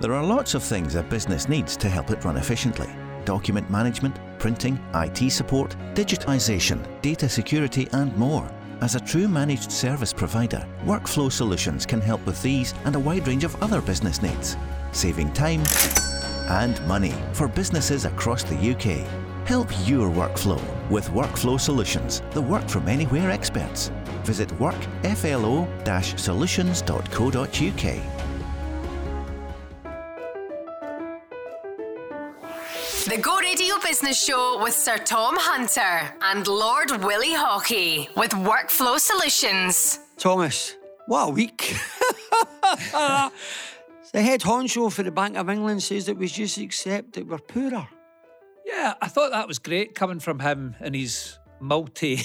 There are lots of things a business needs to help it run efficiently document management, printing, IT support, digitisation, data security, and more. As a true managed service provider, Workflow Solutions can help with these and a wide range of other business needs, saving time and money for businesses across the UK. Help your workflow with Workflow Solutions, the work from anywhere experts. Visit workflo-solutions.co.uk. The Go Radio Business Show with Sir Tom Hunter and Lord Willie Haughey with Workflow Solutions. Thomas, what a week. the head honcho for the Bank of England says that we just accept that we're poorer. Yeah, I thought that was great coming from him and his multi,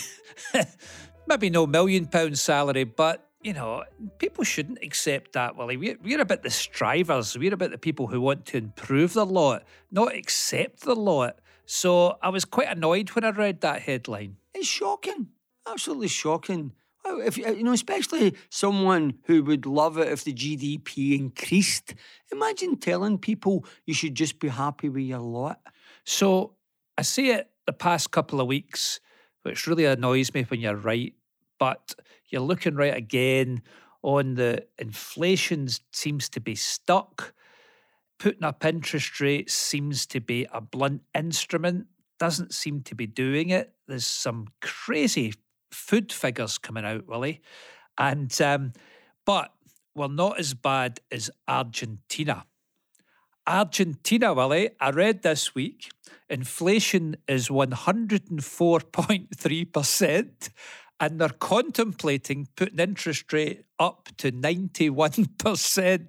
maybe no million pound salary, but you know, people shouldn't accept that, Willie. We're, we're about the strivers. We're about the people who want to improve the lot, not accept the lot. So I was quite annoyed when I read that headline. It's shocking, absolutely shocking. If uh, you know, especially someone who would love it if the GDP increased. Imagine telling people you should just be happy with your lot. So I see it the past couple of weeks, which really annoys me when you're right. But you're looking right again on the inflation seems to be stuck. Putting up interest rates seems to be a blunt instrument, doesn't seem to be doing it. There's some crazy food figures coming out, Willie. And um, but we're not as bad as Argentina. Argentina, Willie, I read this week, inflation is 104.3% and they're contemplating putting interest rate up to 91%.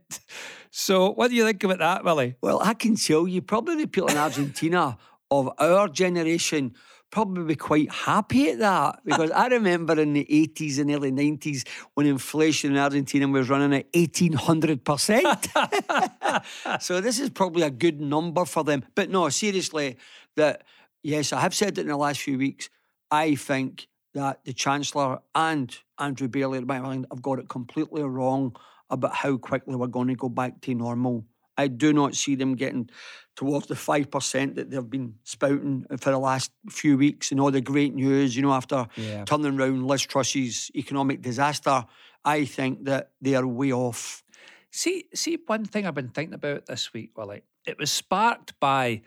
So, what do you think about that, Willie? Well, I can tell you, probably the people in Argentina of our generation probably be quite happy at that because I remember in the 80s and early 90s when inflation in Argentina was running at 1800%. so this is probably a good number for them. But no, seriously, that yes, I have said it in the last few weeks. I think that the Chancellor and Andrew Bailey at Bank have got it completely wrong about how quickly we're going to go back to normal. I do not see them getting towards the 5% that they've been spouting for the last few weeks and all the great news, you know, after yeah. turning around Liz Truss's economic disaster. I think that they are way off. See, see, one thing I've been thinking about this week, Willie, it was sparked by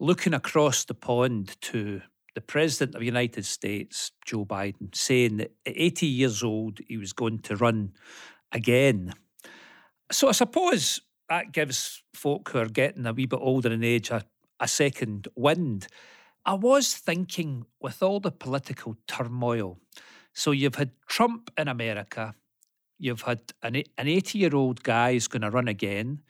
looking across the pond to the President of the United States, Joe Biden, saying that at 80 years old, he was going to run again. So I suppose that gives folk who are getting a wee bit older in age a, a second wind. I was thinking with all the political turmoil, so you've had Trump in America, you've had an, an 80 year old guy who's going to run again.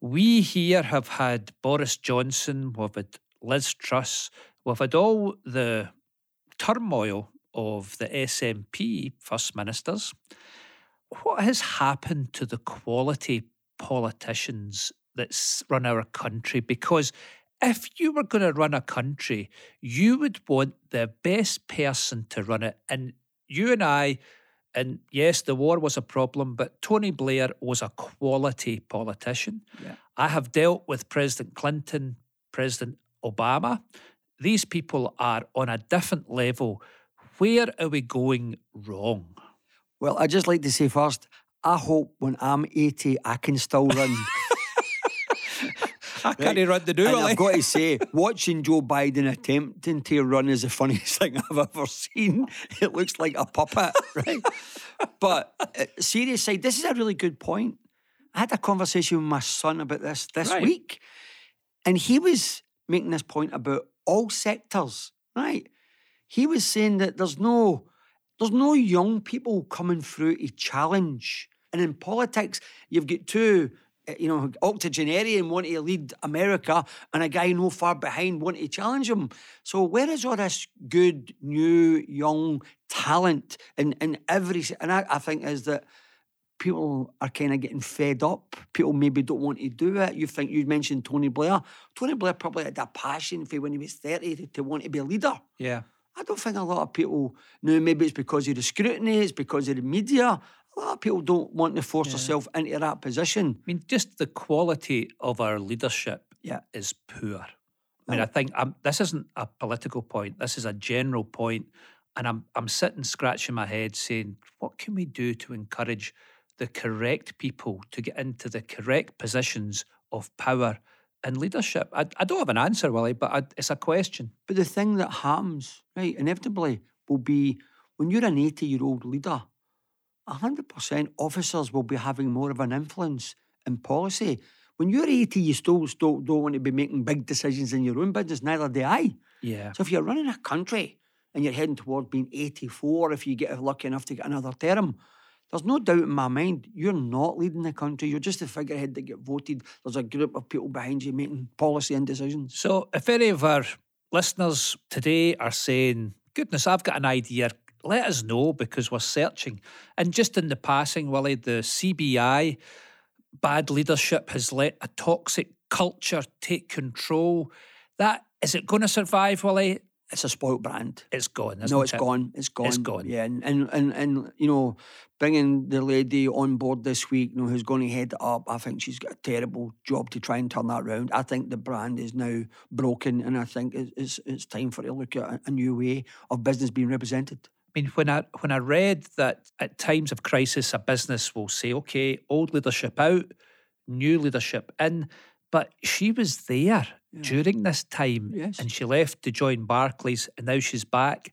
We here have had Boris Johnson, we've had Liz Truss, We've had all the turmoil of the SNP First Ministers. What has happened to the quality politicians that run our country? Because if you were going to run a country, you would want the best person to run it. And you and I, and yes, the war was a problem, but Tony Blair was a quality politician. Yeah. I have dealt with President Clinton, President Obama. These people are on a different level. Where are we going wrong? Well, I'd just like to say first, I hope when I'm 80, I can still run. I can't right? run the do. I've got to say, watching Joe Biden attempting to run is the funniest thing I've ever seen. It looks like a puppet, right? but uh, seriously, this is a really good point. I had a conversation with my son about this this right. week, and he was making this point about all sectors, right? He was saying that there's no there's no young people coming through to challenge. And in politics, you've got two, eh, you know, octogenarian want to lead America and a guy no far behind want to challenge him. So where is all this good, new, young talent in, in every... And I, I think is that people are kind of getting fed up. People maybe don't want to do it. You think you mentioned Tony Blair. Tony Blair probably had a passion for when he was 30 to, to want to be a leader. Yeah. I don't think a lot of people know maybe it's because of the scrutiny, it's because of the media. A lot of people don't want to force themselves into that position. I mean, just the quality of our leadership Yeah. is poor. I mean, I think um, this isn't a political point. This is a general point. point, and I'm I'm sitting scratching my head, saying, what can we do to encourage the correct people to get into the correct positions of power and leadership? I, I don't have an answer, Willie, but I, it's a question. But the thing that happens, right, inevitably will be when you're an 80 year old leader, 100% officers will be having more of an influence in policy. When you're 80, you still, still don't want to be making big decisions in your own business, neither do I. Yeah. So if you're running a country and you're heading toward being 84, if you get lucky enough to get another term, there's no doubt in my mind you're not leading the country. You're just the figurehead that get voted. There's a group of people behind you making policy and decisions. So, if any of our listeners today are saying, goodness, I've got an idea, let us know because we're searching. And just in the passing, Willie, the CBI, bad leadership has let a toxic culture take control. That is it going to survive, Willie? It's a spoilt brand. It's gone. No, it's it? gone. It's gone. It's gone. Yeah, and, and and and you know, bringing the lady on board this week, you know, who's going to head it up. I think she's got a terrible job to try and turn that around. I think the brand is now broken, and I think it's it's, it's time for her to look at a, a new way of business being represented. I mean, when I when I read that at times of crisis, a business will say, "Okay, old leadership out, new leadership in," but she was there during this time, Yes. and she left to join Barclays, and now she's back.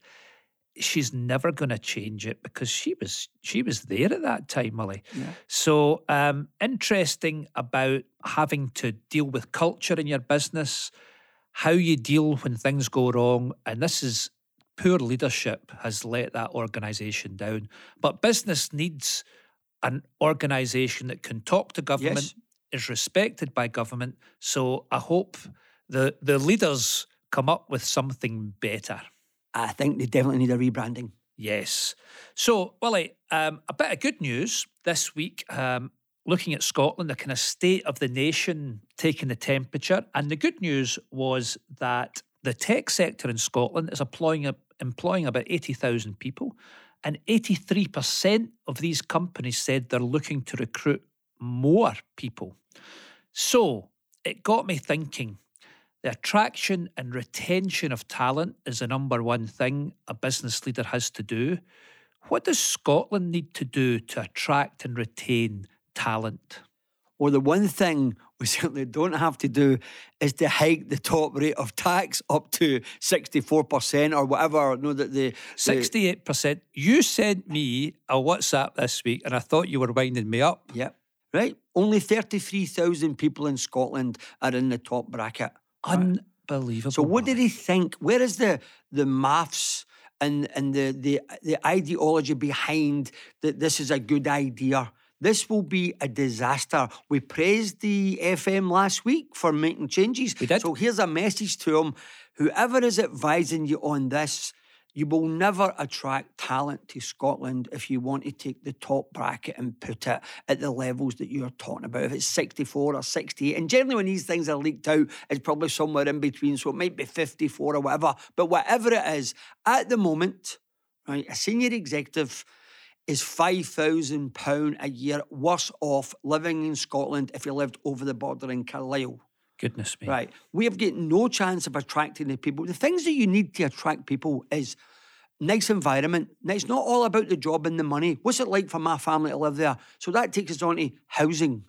She's never going to change it because she was she was there at that time, Molly. Yeah. So um, interesting about having to deal with culture in your business, how you deal when things go wrong, and this is poor leadership has let that organisation down. But business needs an organisation that can talk to government, Yes. is respected by government. So I hope the the leaders come up with something better. I think they definitely need a rebranding. Yes. So, Willie, um, a bit of good news this week. Um, looking at Scotland, the kind of state of the nation taking the temperature. And the good news was that the tech sector in Scotland is employing, employing about 80,000 people. And 83% of these companies said they're looking to recruit more people. So it got me thinking the attraction and retention of talent is the number one thing a business leader has to do. What does Scotland need to do to attract and retain talent? Well, the one thing we certainly don't have to do is to hike the top rate of tax up to 64% or whatever. No, that the, the 68%. You sent me a WhatsApp this week and I thought you were winding me up. Yep. Right. Only 33,000 people in Scotland are in the top bracket. Unbelievable. So what did he think? Where is the the maths and and the the the ideology behind that this is a good idea? This will be a disaster. We praised the FM last week for making changes. We did. So here's a message to him. Whoever is advising you on this, you will never attract talent to Scotland if you want to take the top bracket and put it at the levels that you're talking about. If it's 64 or 68, and generally when these things are leaked out, it's probably somewhere in between. So it might be 54 or whatever. But whatever it is, at the moment, right, a senior executive is £5,000 a year worse off living in Scotland if he lived over the border in Carlisle. Goodness me. Right. We have got no chance of attracting the people. The things that you need to attract people is nice environment. Now, it's not all about the job and the money. What's it like for my family to live there? So that takes us on to housing.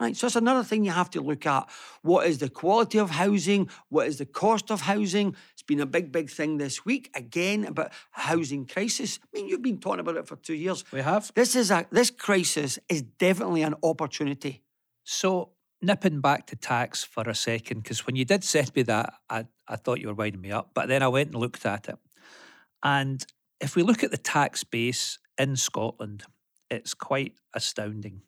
Right. So that's another thing you have to look at. What is the quality of housing? What is the cost of housing? It's been a big, big thing this week again about housing crisis. I mean, you've been talking about it for two years. We have. This is a this crisis is definitely an opportunity. So, nipping back to tax for a second, because when you did send me that, I, I thought you were winding me up. But then I went and looked at it. And if we look at the tax base in Scotland, it's quite astounding.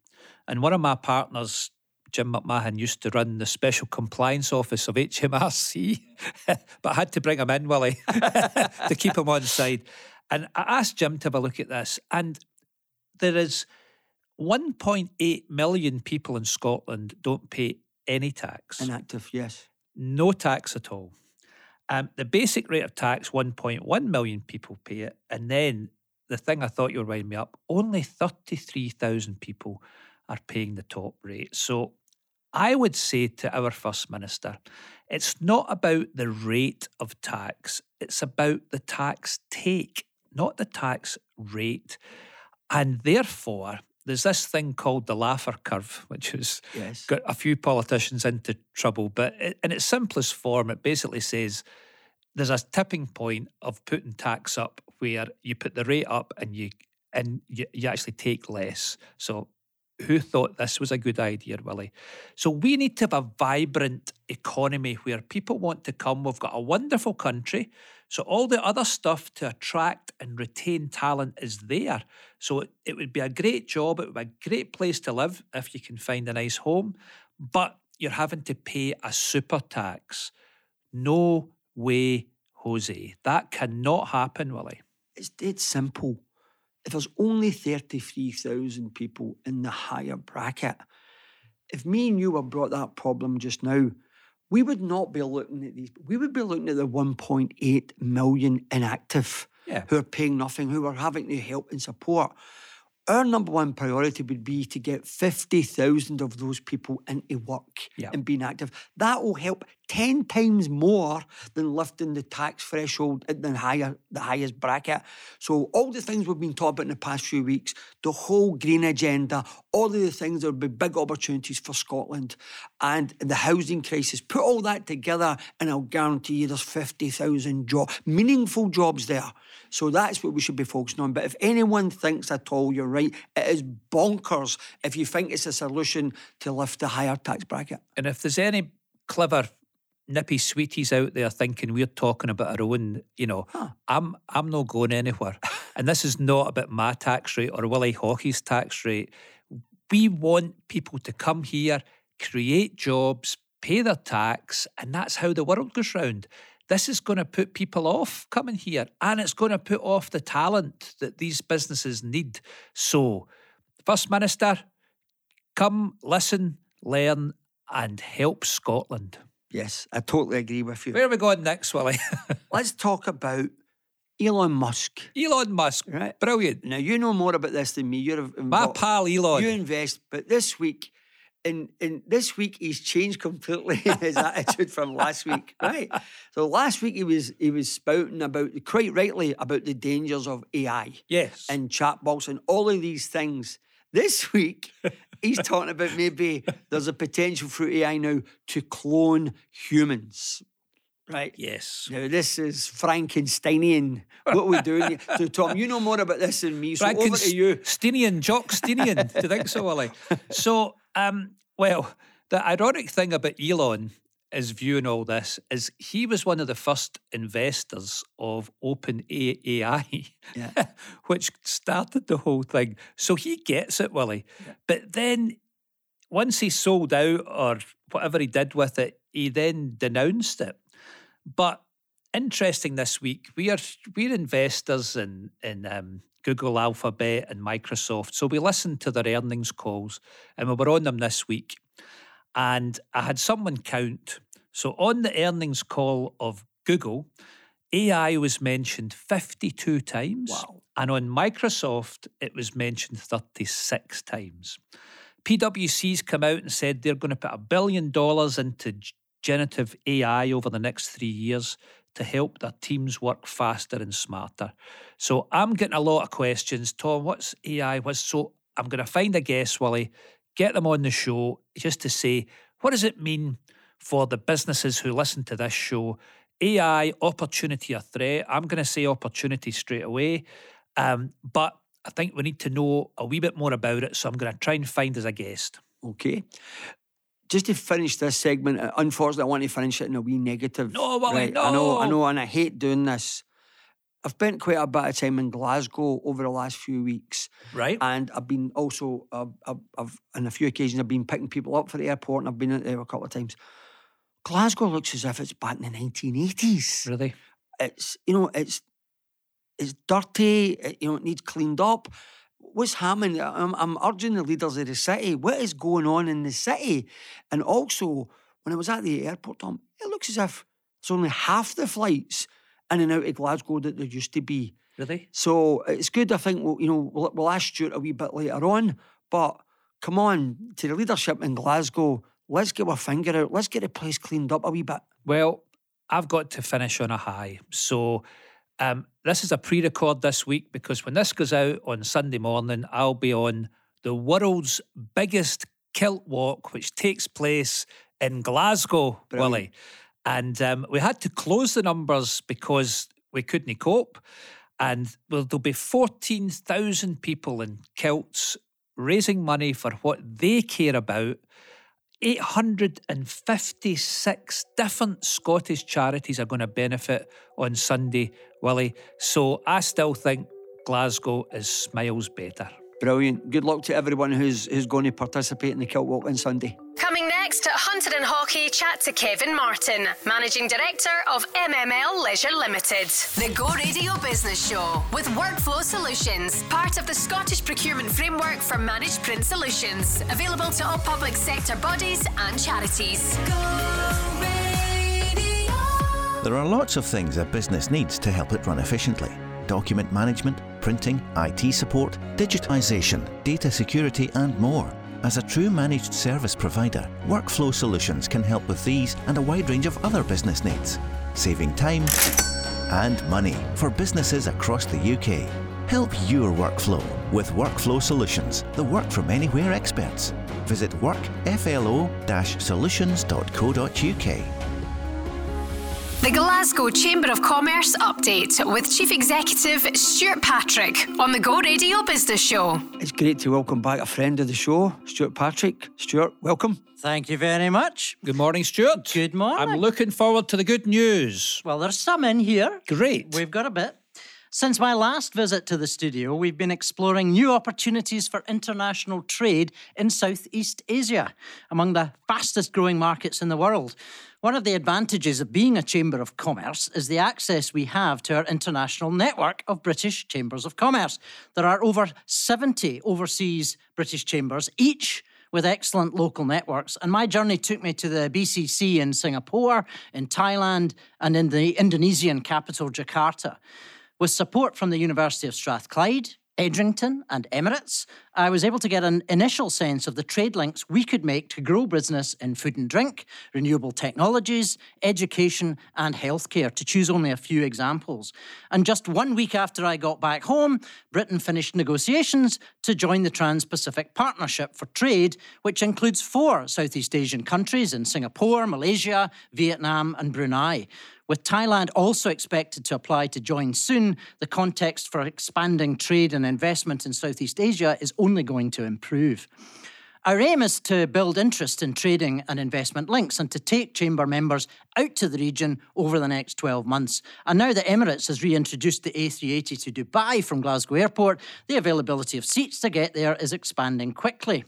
And one of my partners, Jim McMahon, used to run the special compliance office of HMRC, but I had to bring him in, Willie, to keep him on side. And I asked Jim to have a look at this. And there is 1.8 million people in Scotland don't pay any tax, Inactive, yes. no tax at all. Um, the basic rate of tax, 1.1 million people pay it, and then the thing I thought you were winding me up, only 33,000 people are paying the top rate. So I would say to our First Minister, it's not about the rate of tax, it's about the tax take, not the tax rate. And therefore, there's this thing called the Laffer curve, which has Yes. got a few politicians into trouble. But it, in its simplest form, it basically says there's a tipping point of putting tax up where you put the rate up and you and you, you actually take less. So who thought this was a good idea, Willie? So we need to have a vibrant economy where people want to come. We've got a wonderful country. So all the other stuff to attract and retain talent is there. So it, it would be a great job. It would be a great place to live if you can find a nice home. But you're having to pay a super tax. No way, Jose. That cannot happen, Willie. It's dead simple. If there's only 33,000 people in the higher bracket, if me and you were brought that problem just now, we would not be looking at these. We would be looking at the 1.8 million inactive Yeah. who are paying nothing, who are having to help and support. Our number one priority would be to get 50,000 of those people into work Yeah. and being active. That will help 10 times more than lifting the tax threshold uh, at the higher the highest bracket. So all the things we've been talking about in the past few weeks, the whole green agenda, all of the things that would be big opportunities for Scotland and the housing crisis, put all that together and I'll guarantee you there's 50,000 jobs, meaningful jobs there. So that's what we should be focusing on. But if anyone thinks at all, you're right, it is bonkers if you think it's a solution to lift the higher tax bracket. And if there's any clever nippy sweeties out there thinking we're talking about our own, you know, I'm I'm not going anywhere. and this is not about my tax rate or Willie Haughey's tax rate. We want people to come here, create jobs, pay their tax, and that's how the world goes round. This is going to put people off coming here and it's going to put off the talent that these businesses need. So, First Minister, come, listen, learn, and help Scotland. Yes, I totally agree with you. Where are we going next, Willie? Let's talk about Elon Musk. Elon Musk. Right. Brilliant. Now you know more about this than me. You're My pal Elon. You invest, but this week, in in this week, he's changed completely his attitude from last week. Right. So last week he was he was spouting about quite rightly about the dangers of AI yes. and chatbots and all of these things. This week, he's talking about maybe there's a potential for AI now to clone humans. Right. yes. Now this is Frankensteinian. What are we doing? here? So Tom, you know more about this than me. So over to you. Stinian, Jock Stinian. Do you think so, Willie? So, um, well, the ironic thing about Elon is viewing all this is he was one of the first investors of Open AI, Yeah. which started the whole thing. So he gets it, Willie. But then once he sold out or whatever he did with it, he then denounced it. But interesting this week, we are we're investors in in um, Google Alphabet and Microsoft. So we listened to their earnings calls and we were on them this week. And I had someone count. So on the earnings call of Google, AI was mentioned 52 times. Wow. And on Microsoft, it was mentioned 36 times. PwC's come out and said they're going to put a billion dollars into generative AI over the next three years to help their teams work faster and smarter. So I'm getting a lot of questions. Tom, what's AI? What's so I'm going to find a guest, Willie, get them on the show just to say, what does it mean for the businesses who listen to this show? AI, opportunity or threat? I'm going to say opportunity straight away. Um, but I think we need to know a wee bit more about it. So I'm going to try and find as a guest. Okay. Just to finish this segment, uh, unfortunately, I want to finish it in a wee negative. No, Willie, right? I know, I know, and I hate doing this. I've spent quite a bit of time in Glasgow over the last few weeks, Right? and I've been also, uh, I've, I've on a few occasions, I've been picking people up for the airport, and I've been there a couple of times. Glasgow looks as if it's back in the 1980s. really? It's you know, it's it's dirty. It, you know, it needs cleaned up. What's happening? I'm, I'm urging the leaders of the city. What is going on in the city? And also, when I was at the airport, Tom, it looks as if it's only half the flights in and out of Glasgow that there used to be. Really? So it's good. I think we'll, you know we'll, we'll ask Stuart a wee bit later on. But come on to the leadership in Glasgow. Let's get our finger out. Let's get the place cleaned up a wee bit. Well, I've got to finish on a high. So um, this is a pre-record this week because when this goes out on Sunday morning, I'll be on the world's biggest kilt walk, which takes place in Glasgow, Brilliant. Willie. And um, we had to close the numbers because we couldn't cope. And well, there'll be 14,000 people in kilts raising money for what they care about. 856 different Scottish charities are going to benefit on Sunday, Willie. So I still think Glasgow is smiles better. Brilliant. Good luck to everyone who's who's going to participate in the kilt walk on Sunday. Coming next, Hunter and Haughey chat to Kevin Martin, Managing Director of MML Leisure Limited. The Go Radio Business Show with Workflow Solutions, part of the Scottish Procurement Framework for Managed Print Solutions, available to all public sector bodies and charities. There are lots of things a business needs to help it run efficiently document management, printing, IT support, digitisation, data security, and more. As a true managed service provider, Workflow Solutions can help with these and a wide range of other business needs, saving time and money for businesses across the UK. Help your workflow with Workflow Solutions, the work from anywhere experts. Visit workflo-solutions.co.uk. The Glasgow Chamber of Commerce update with Chief Executive Stuart Patrick on the Go Radio Business Show. It's great to welcome back a friend of the show, Stuart Patrick. Stuart, welcome. Thank you very much. Good morning, Stuart. Good morning. I'm looking forward to the good news. Well, there's some in here. Great. We've got a bit. Since my last visit to the studio, we've been exploring new opportunities for international trade in Southeast Asia, among the fastest growing markets in the world. One of the advantages of being a Chamber of Commerce is the access we have to our international network of British Chambers of Commerce. There are over 70 overseas British chambers, each with excellent local networks. And my journey took me to the BCC in Singapore, in Thailand, and in the Indonesian capital, Jakarta. With support from the University of Strathclyde, Edrington, and Emirates, I was able to get an initial sense of the trade links we could make to grow business in food and drink, renewable technologies, education, and healthcare, to choose only a few examples. And just one week after I got back home, Britain finished negotiations to join the Trans Pacific Partnership for Trade, which includes four Southeast Asian countries in Singapore, Malaysia, Vietnam, and Brunei. With Thailand also expected to apply to join soon, the context for expanding trade and investment in Southeast Asia is only going to improve. Our aim is to build interest in trading and investment links and to take Chamber members out to the region over the next 12 months. And now that Emirates has reintroduced the A380 to Dubai from Glasgow Airport, the availability of seats to get there is expanding quickly.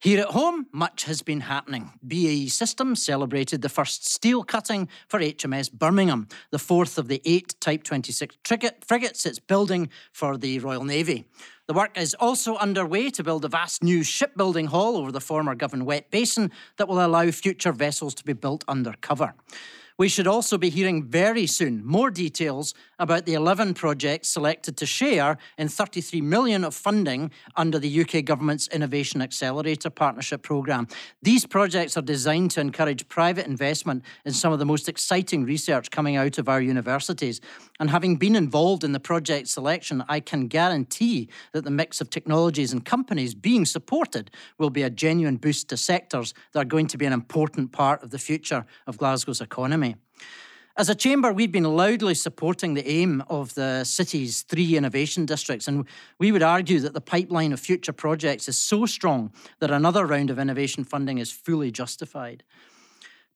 Here at home, much has been happening. BAE Systems celebrated the first steel cutting for HMS Birmingham, the fourth of the eight Type 26 frigates it's building for the Royal Navy. The work is also underway to build a vast new shipbuilding hall over the former Govan Wet Basin that will allow future vessels to be built under cover. We should also be hearing very soon more details about the 11 projects selected to share in 33 million of funding under the UK government's Innovation Accelerator Partnership Programme. These projects are designed to encourage private investment in some of the most exciting research coming out of our universities. And having been involved in the project selection, I can guarantee that the mix of technologies and companies being supported will be a genuine boost to sectors that are going to be an important part of the future of Glasgow's economy. As a chamber, we've been loudly supporting the aim of the city's three innovation districts, and we would argue that the pipeline of future projects is so strong that another round of innovation funding is fully justified.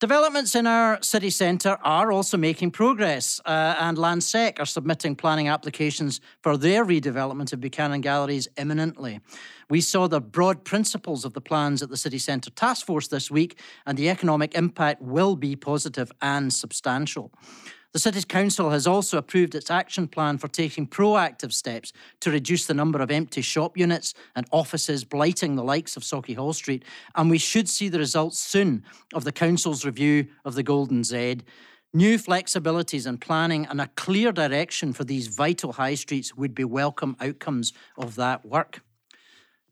Developments in our city centre are also making progress, uh, and Landsec are submitting planning applications for their redevelopment of Buchanan Galleries imminently. We saw the broad principles of the plans at the City Centre Task Force this week, and the economic impact will be positive and substantial. The City's Council has also approved its action plan for taking proactive steps to reduce the number of empty shop units and offices blighting the likes of Sauchiehall Street, and we should see the results soon of the Council's review of the Golden Z. New flexibilities in planning and a clear direction for these vital high streets would be welcome outcomes of that work.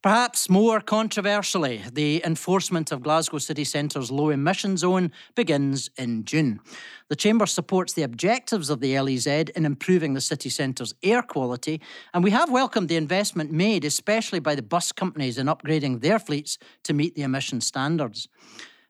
Perhaps more controversially, the enforcement of Glasgow City Centre's low emission zone begins in June. The Chamber supports the objectives of the LEZ in improving the city centre's air quality, and we have welcomed the investment made, especially by the bus companies, in upgrading their fleets to meet the emission standards.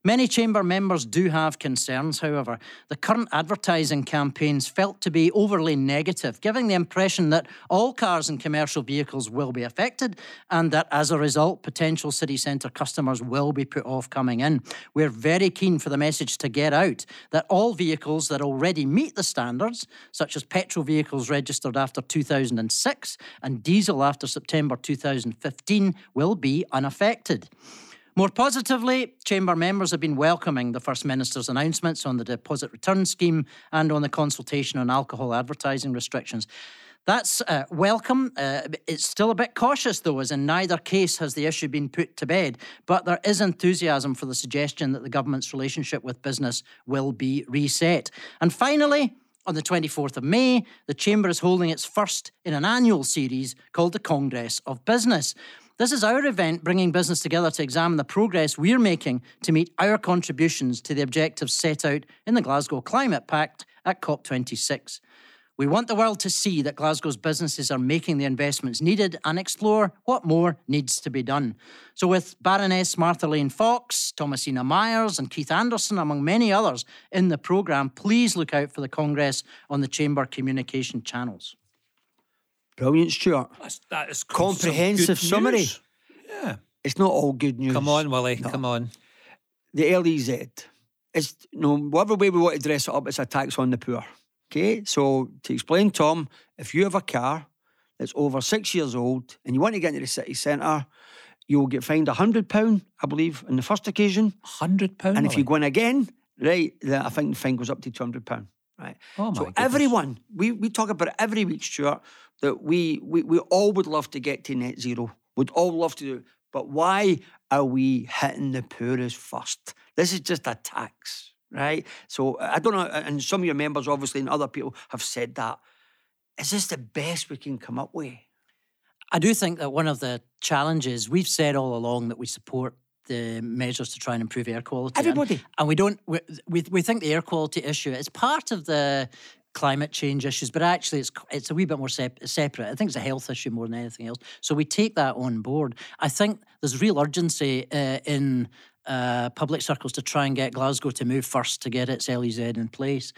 Many Chamber members do have concerns, however. The current advertising campaigns felt to be overly negative, giving the impression that all cars and commercial vehicles will be affected and that as a result, potential city centre customers will be put off coming in. We're very keen for the message to get out that all vehicles that already meet the standards, such as petrol vehicles registered after 2006 and diesel after September 2015, will be unaffected. More positively, Chamber members have been welcoming the First Minister's announcements on the deposit return scheme and on the consultation on alcohol advertising restrictions. That's uh, welcome. Uh, it's still a bit cautious, though, as in neither case has the issue been put to bed. But there is enthusiasm for the suggestion that the government's relationship with business will be reset. And finally, on the 24th of May, the Chamber is holding its first in an annual series called the Congress of Business. This is our event bringing business together to examine the progress we're making to meet our contributions to the objectives set out in the Glasgow Climate Pact at COP26. We want the world to see that Glasgow's businesses are making the investments needed and explore what more needs to be done. So, with Baroness Martha Lane Fox, Thomasina Miers, and Keith Anderson, among many others, in the programme, please look out for the Congress on the Chamber communication channels. Brilliant, Stuart. That's, that is Comprehensive summary. News. Yeah. It's not all good news. Come on, Willie. No. Come on. The LEZ. It's you know, whatever way we want to dress it up, it's a tax on the poor. Okay, so to explain, Tom, if you have a car that's over six years old and you want to get into the city centre, you'll get fined a hundred pound, I believe, on the first occasion. Hundred pound. And if you go in again, right, then I think the fine goes up to two hundred pound. Right. Oh, my so goodness. everyone, we, we talk about it every week, Stuart, that we, we we all would love to get to net zero. Would all love to do it. But why are we hitting the poorest first? This is just a tax, right? So I don't know, and some of your members, obviously, and other people have said that. Is this the best we can come up with? I do think that one of the challenges we've said all along that we support the measures to try and improve air quality. and- Everybody. And, we don't, we, we, we think the air quality issue is part of the climate change issues, but actually it's it's a wee bit more sep- separate. I think it's a health issue more than anything else. So we take that on board. I think there's real urgency uh, in uh, public circles to try and get Glasgow to move first to get its LEZ in place.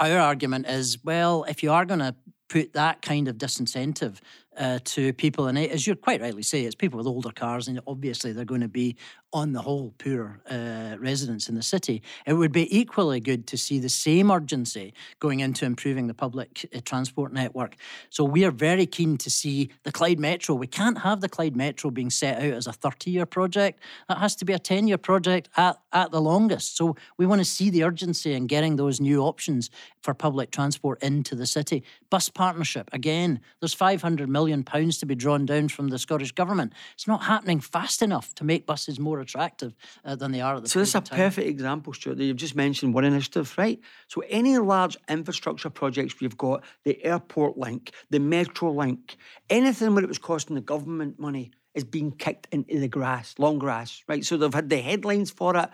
Our argument is, well, if you are going to put that kind of disincentive uh, to people, and as you quite rightly say, it's people with older cars, and obviously they're going to be on the whole poor uh, residents in the city. It would be equally good to see the same urgency going into improving the public uh, transport network. So we are very keen to see the Clyde Metro. We can't have the Clyde Metro being set out as a 30-year project. That has to be a 10-year project at, at the longest. So we want to see the urgency in getting those new options for public transport into the city. Bus partnership, again, there's 500 million pounds to be drawn down from the Scottish Government. It's not happening fast enough to make buses more attractive uh, than they are at the So this is a time. perfect example, Stuart. That you've just mentioned one initiative, right? So any large infrastructure projects we've got, the airport link, the metro link, anything where it was costing the government money is being kicked into the grass, long grass, right? So they've had the headlines for it,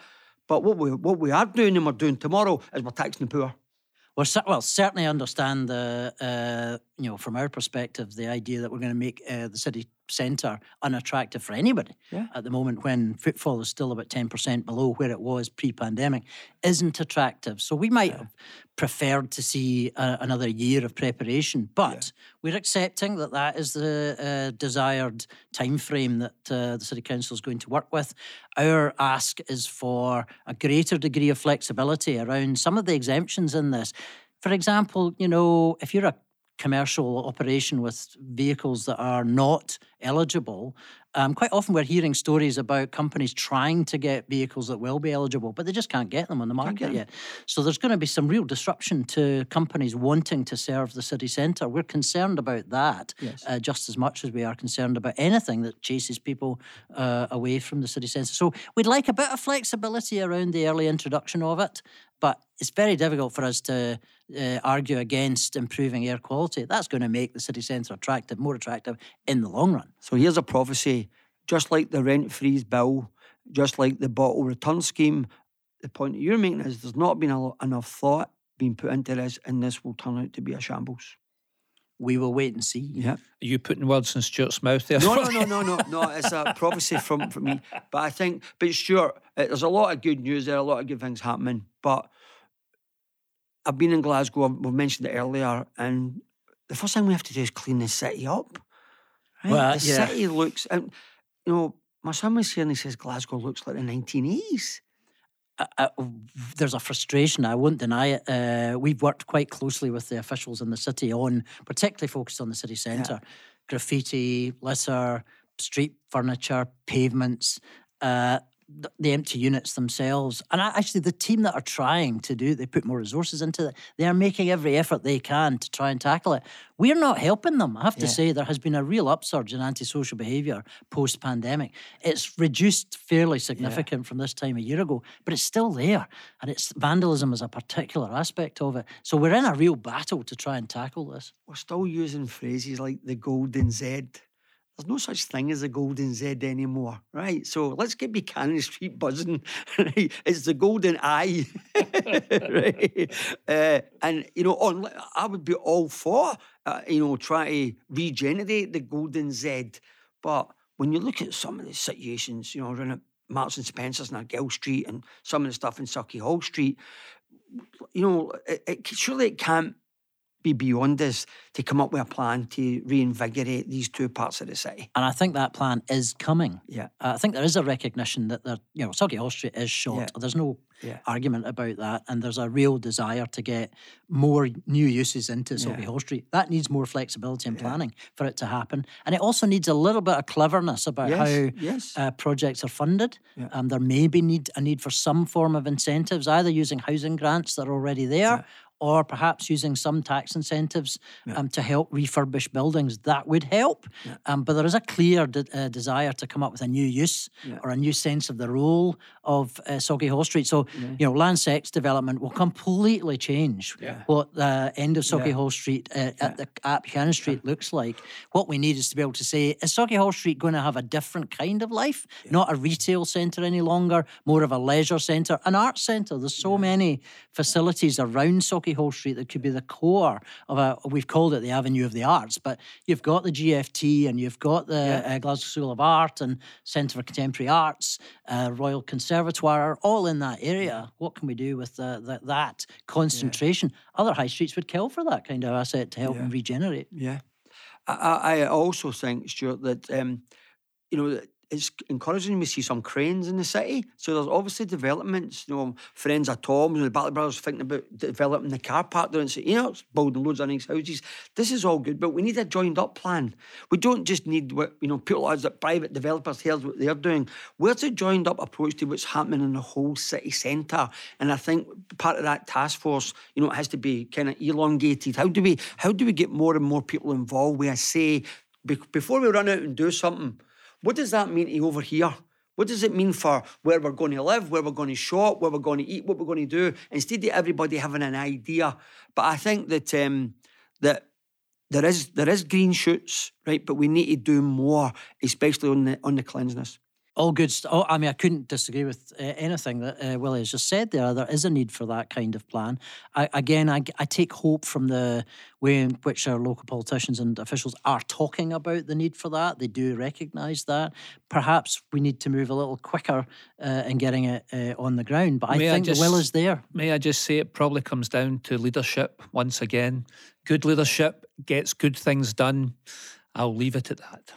but what we what we are doing and we're doing tomorrow is we're taxing the poor. Well, cer- well, certainly understand the, uh, you know, from our perspective, the idea that we're going to make uh, the city centre unattractive for anybody Yeah. at the moment when footfall is still about 10% below where it was pre-pandemic isn't attractive. So we might have preferred to see uh, another year of preparation, but we're accepting that that is the uh, desired time frame that uh, the city council is going to work with. Our ask is for a greater degree of flexibility around some of the exemptions in this. For example, you know, if you're a commercial operation with vehicles that are not eligible, um, quite often we're hearing stories about companies trying to get vehicles that will be eligible, but they just can't get them on the market yet. So there's going to be some real disruption to companies wanting to serve the city centre. We're concerned about that Yes. uh, just as much as we are concerned about anything that chases people uh, away from the city centre. So we'd like a bit of flexibility around the early introduction of it. But it's very difficult for us to uh, argue against improving air quality. That's going to make the city centre attractive, more attractive in the long run. So here's a prophecy just like the rent freeze bill, just like the bottle return scheme, the point that you're making is there's not been a, enough thought being put into this, and this will turn out to be a shambles. We will wait and see. Yeah. Are you putting words in Stuart's mouth there? No, no, no, no, no, no. It's a prophecy from, from me. But I think, but Stuart, uh, there's a lot of good news there, a lot of good things happening. But I've been in Glasgow, we've mentioned it earlier, and the first thing we have to do is clean the city up. Right? Well, the yeah. city looks, and you know, my son was here and he says Glasgow looks like the 1980s. uh, there's a frustration. I won't deny it. Uh, we've worked quite closely with the officials in the city on, particularly focused on the city centre, graffiti, litter, street furniture, pavements. Uh, th- the empty units themselves, and actually the team that are trying to do, it, they put more resources into it. They are making every effort they can to try and tackle it. We're not helping them. I have to say, there has been a real upsurge in antisocial behaviour post pandemic. It's reduced fairly significant from this time a year ago, but it's still there. And it's vandalism is a particular aspect of it. So we're in a real battle to try and tackle this. We're still using phrases like the golden Z. There's no such thing as a golden Z anymore, right? So let's get Buchanan Street buzzing. Right? It's the golden I, right? Uh, and you know, on I would be all for uh, you know trying to regenerate the golden Z, but when you look at some of the situations, you know, around at Marks and Spencers and Gill Street and some of the stuff in Sauchiehall Street, you know, it, it, surely it can't be beyond us to come up with a plan to reinvigorate these two parts of the city. And I think that plan is coming. Yeah. Uh, I think there is a recognition that there, you know, Sauchiehall Street is short. Yeah. There's no Yeah. argument about that. And there's a real desire to get more new uses into Sauget Yeah. Hall Street. That needs more flexibility and planning for it to happen. And it also needs a little bit of cleverness about Yes, how yes. uh, projects are funded. Yeah. Um, there may be need a need for some form of incentives, either using housing grants that are already there. Or perhaps using some tax incentives um, to help refurbish buildings. That would help. Um, but there is a clear de- uh, desire to come up with a new use or a new sense of the role of uh, Sauchiehall Street. So, you know, Landsec's development will completely change what the end of Yeah. Hall Street uh, at the at Buchanan Street looks like. What we need is to be able to say, is Sauchiehall Street going to have a different kind of life? Not a retail centre any longer, more of a leisure centre, an arts centre. There's so many facilities around Sauchiehall Street that could be the core of a, we've called it the Avenue of the Arts, but you've got the GFT and you've got the uh, Glasgow School of Art and Centre for Contemporary Arts, uh, Royal Conservatoire, are all in that area. What can we do with uh, that, that concentration? Other high streets would kill for that kind of asset to help them regenerate. Yeah. I, I I also think, Stuart, that, um, you know, that it's encouraging we see some cranes in the city. So there's obviously developments, you know, friends of Tom's and the Battle Brothers thinking about developing the car park there and say, you know, it's building loads of nice houses. This is all good, but we need a joined up plan. We don't just need what, you know, people as that private developers, here's what they're doing. Where's a joined up approach to what's happening in the whole city centre? And I think part of that task force, you know, it has to be kind of elongated. How do we how do we get more and more people involved a say before we run out and do something? What does that mean over here? What does it mean for where we're going to live, where we're going to shop, where we're going to eat, what we're going to do? Instead of everybody having an idea, but I think that um, that there is there is green shoots, right? But we need to do more, especially on the on the cleanliness. All good stuff. Oh, I mean, I couldn't disagree with uh, anything that uh, Willie has just said there. There is a need for that kind of plan. I, again, I, I take hope from the way in which our local politicians and officials are talking about the need for that. They do recognise that. Perhaps we need to move a little quicker uh, in getting it uh, on the ground. But I May I think the will is there. May I just say it probably comes down to leadership once again. Good leadership gets good things done. I'll leave it at that.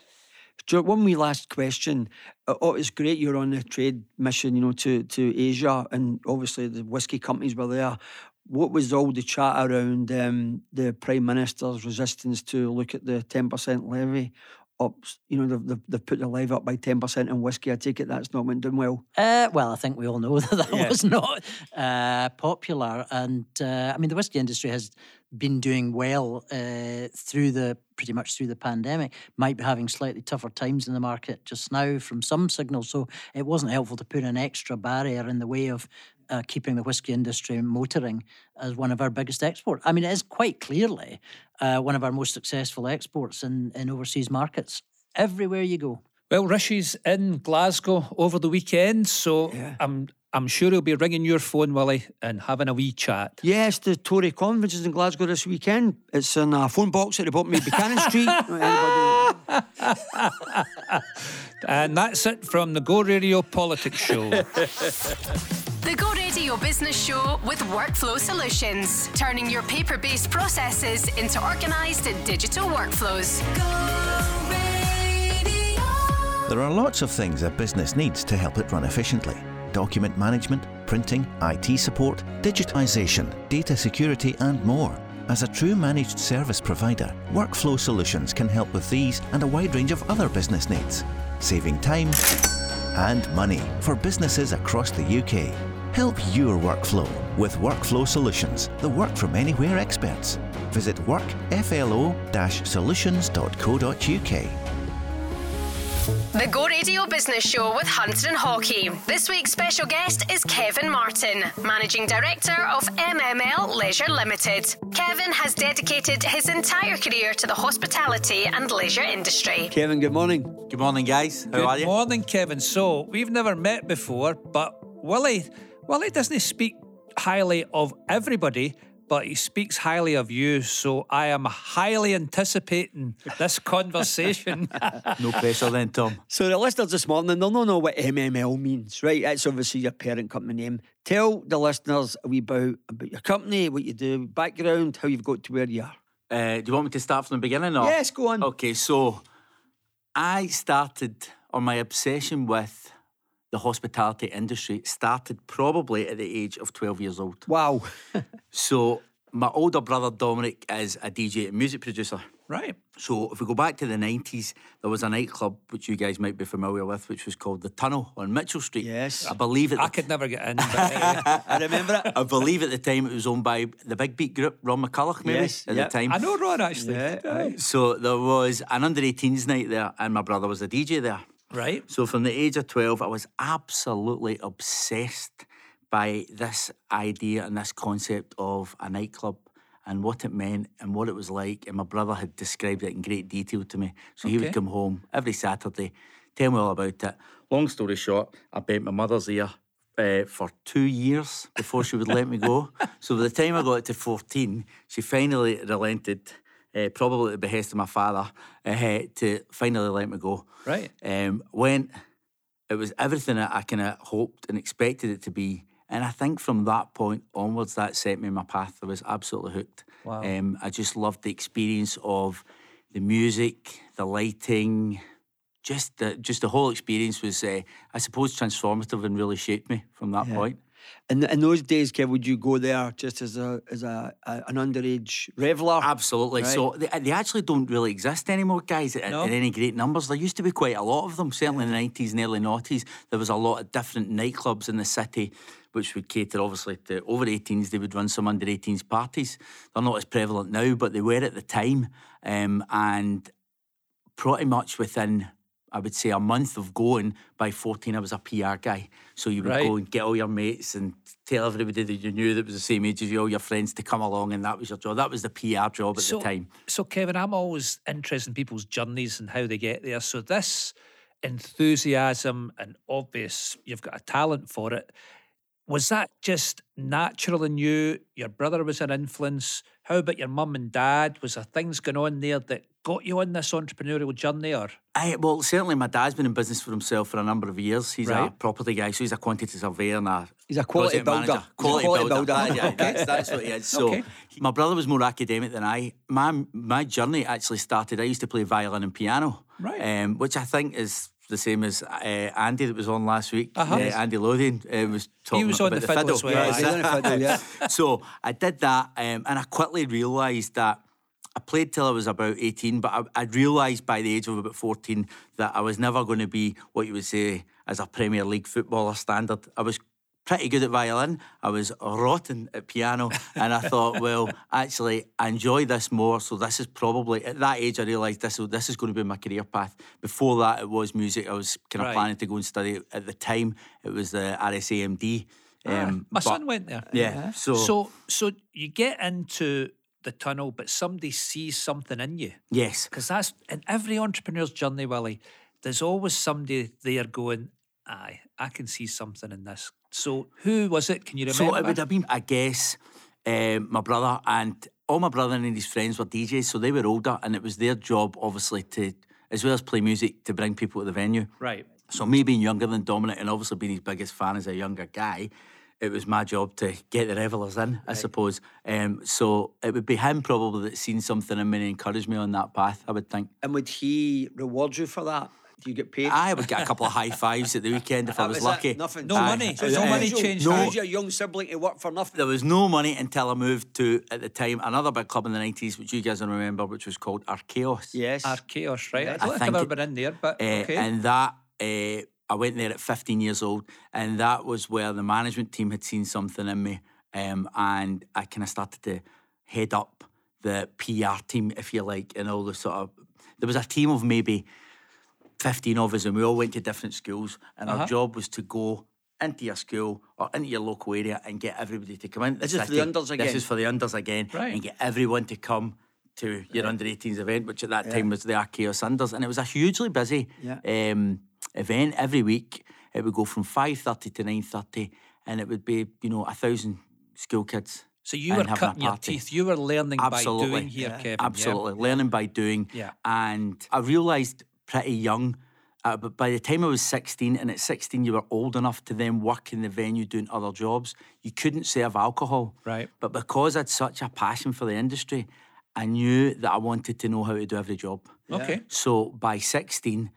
One wee last question. Uh, Oh, it's great you're on the trade mission, you know, to, to Asia, and obviously the whiskey companies were there. What was all the chat around um, the Prime Minister's resistance to look at the 10% levy You know, they've, they've, they've put the live up by 10% in whiskey. I take it that's not went down well. Uh, well, I think we all know that that Yeah. was not uh, popular, and uh, I mean the whiskey industry has been doing well uh, through the pretty much through the pandemic. Might be having slightly tougher times in the market just now from some signals, so it wasn't helpful to put an extra barrier in the way of. Uh, keeping the whisky industry motoring as one of our biggest exports. I mean, it is quite clearly uh, one of our most successful exports in, in overseas markets. Everywhere you go. Well, Rishi's in Glasgow over the weekend, so Yeah. I'm I'm sure he'll be ringing your phone, Willie, and having a wee chat. Yes, the Tory conference is in Glasgow this weekend. It's in a phone box at the bottom of Buchanan Street. And that's it from the Go Radio Politics Show. The Go Radio Business Show with Workflow Solutions, turning your paper based processes into organised digital workflows. There are lots of things a business needs to help it run efficiently document management, printing, IT support, digitisation, data security, and more. As a true managed service provider, Workflow Solutions can help with these and a wide range of other business needs, saving time and money for businesses across the UK. Help your workflow with Workflow Solutions, the work from anywhere experts. Visit workflo-solutions.co.uk. The Go Radio Business Show with Hunter and Haughey. This week's special guest is Kevin Martin, Managing Director of MML Leisure Limited. Kevin has dedicated his entire career to the hospitality and leisure industry. Kevin, good morning. Good morning, guys. How Good are you? Good morning, Kevin. So we've never met before, but Willie, Willie doesn't speak highly of everybody, but he speaks highly of you. So I am highly anticipating this conversation. No pressure then, Tom. So the listeners this morning, they'll not know what MML means, right? That's obviously your parent company name. Tell the listeners a wee about, about your company, what you do, background, how you've got to where you are. Uh, do you want me to start from the beginning? Or? Yes, go on. Okay, so I started, on my obsession with the hospitality industry started probably at the age of 12 years old. Wow. So my older brother Dominic is a DJ and music producer. right. So if we go back to the 90s, there was a nightclub which you guys might be familiar with, which was called The Tunnel on Mitchell Street. Yes. I believe it. I could never get in. But, uh, I remember it. I believe at the time it was owned by the Big Beat Group, Ron McCulloch, maybe Yes, at yep. the time. I know Ron actually. Yeah, Aye. So there was an under 18s night there, and my brother was a DJ there. Right. So from the age of 12, I was absolutely obsessed by this idea and this concept of a nightclub and what it meant and what it was like. And my brother had described it in great detail to me. So he would come home every Saturday, tell me all about it. Long story short, I bent my mother's ear uh, for two years before she would let me go. So by the time I got to 14, she finally relented, uh, probably at the behest of my father, uh, to finally let me go. Right. Um, went, it was everything that I kind of hoped and expected it to be. And I think from that point onwards, that set me on my path. I was absolutely hooked. Wow. Um, I just loved the experience of the music, the lighting, just the just the whole experience was, uh, I suppose, transformative and really shaped me from that point. In, in those days, Kev, would you go there just as a as a, a an underage reveller? Absolutely. So they, they actually don't really exist anymore, guys, at, No. at any great numbers. There used to be quite a lot of them, certainly in the 90s and early noughties. There was a lot of different nightclubs in the city which would cater obviously to over 18s. They would run some under 18s parties. They're not as prevalent now, but they were at the time. Um, and pretty much within I would say a month of going by 14 I was a PR guy so you would Right. go and get all your mates and tell everybody that you knew that was the same age as you all your friends to come along and that was your job that was the PR job at so, the time So, Kevin, I'm always interested in people's journeys and how they get there. So, this enthusiasm and obvious, you've got a talent for it. Was that just natural in you? Your brother was an influence. How about your mum and dad? Was there things going on there that got you on this entrepreneurial journey? Or I, well certainly my dad's been in business for himself for a number of years he's a property guy so he's a quantity surveyor and a He's a quality builder. manager. Quality, quality builder, builder. Yeah, that's, that's what he is so Okay. my brother was more academic than I my my journey actually started I used to play violin and piano Right. um, which I think is the same as uh, Andy that was on last week. Uh-huh. Uh, Andy Lothian uh, was talking was on about the the fiddle as well, Yeah, aye. He's on a fiddle, yeah. so I did that, um, and I quickly realised that I played till I was about 18, but I, I realised by the age of about 14 that I was never going to be what you would say as a Premier League footballer standard. I was pretty good at violin, I was rotten at piano, and I thought, well, actually, I enjoy this more, so this is probably, at that age, I realised this, this is going to be my career path. Before that, it was music. I was kind of Right. planning to go and study. At the time, it was the RSAMD Um, My but- son went there. Yeah. So, So, so you get into the tunnel, but somebody sees something in you. yes. Because that's in every entrepreneur's journey, Willie. There's always somebody there going, "Aye, I can see something in this." So, who was it? Can you remember? So it would have been, I guess, um, my brother and all my brother and his friends were DJs, so they were older, and it was their job, obviously, to as well as play music to bring people to the venue. right. So me being younger than Dominic and obviously being his biggest fan as a younger guy, it was my job to get the revelers in, I suppose. Um, so it would be him probably that seen something in me and encouraged me on that path, I would think. And would he reward you for that? Do you get paid? I would get a couple of high fives at the weekend if I That was it? lucky. Nothing. No Aye. money. So No money changed No, hands. your young sibling to work for nothing. There was no money until I moved to, at the time, another big club in the 90s, which you guys will remember, which was called Archaos. Yes. Our chaos, right? I Yes. don't I think I've think ever it- been in there, but Uh, okay. And that, uh, I went there at 15 years old, and that was where the management team had seen something in me. Um, and I kind of started to head up the PR team, if you like, and all the sort of. There was a team of maybe 15 of us, and we all went to different schools, and Uh-huh. our job was to go into your school or into your local area and get everybody to come in. This is for the unders again? This is for the unders again, Right. and get everyone to come to your under 18s event, which at that time was the Archaos Unders, and it was a hugely busy Yeah. um, event every week. It would go from five thirty to nine thirty, and it would be you know a thousand school kids. so you were cutting your teeth. You were learning Absolutely. by doing here, Yeah. Kevin. yeah? Absolutely, learning by doing. Yeah. And I realised pretty young, uh, but by the time I was 16, and at 16 you were old enough to then work in the venue doing other jobs, you couldn't serve alcohol. Right. But because I'd such a passion for the industry, I knew that I wanted to know how to do every job. Okay. So by 16,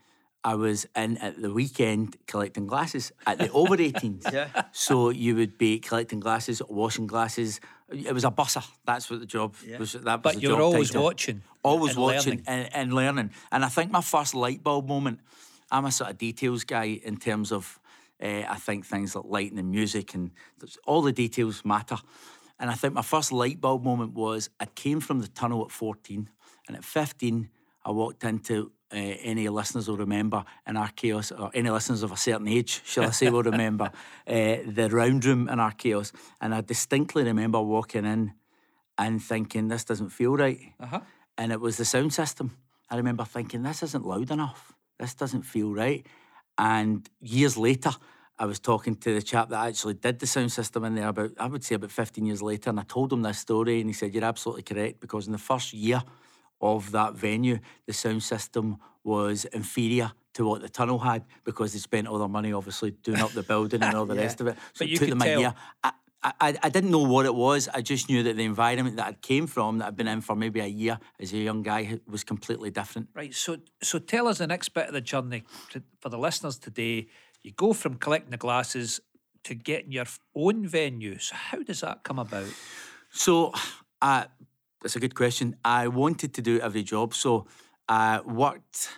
I was in at the weekend collecting glasses at the over 18s. Yeah. So you would be collecting glasses, washing glasses. It was a busser. That's what the job was. That was But you're always title. watching Always and watching learning. and, and learning. And I think my first light bulb moment, I'm a sort of details guy in terms of, uh, I think things like lighting and music and all the details matter. And I think my first light bulb moment was I came from the tunnel at 14, and at 15, I walked into uh, any listeners will remember in Archaos, or any listeners of a certain age, shall I say, will remember uh, the round room in Archaos. And I distinctly remember walking in and thinking, this doesn't feel right. Uh-huh. And it was the sound system. I remember thinking, this isn't loud enough. This doesn't feel right. And years later, I was talking to the chap that actually did the sound system in there about, I would say about 15 years later, and I told him this story, and he said, You're absolutely correct, because in the first year of that venue, the sound system was inferior to what the tunnel had because they spent all their money obviously doing up the building and all the rest of it. So But it you took could them a tell- year. I, I, I didn't know what it was. I just knew that the environment that I came from, that I'd been in for maybe a year as a young guy, was completely different. Right. So, so tell us the next bit of the journey to, for the listeners today. You go from collecting the glasses to getting your own venue. So, how does that come about? So, uh, that's a good question. I wanted to do every job. So, I worked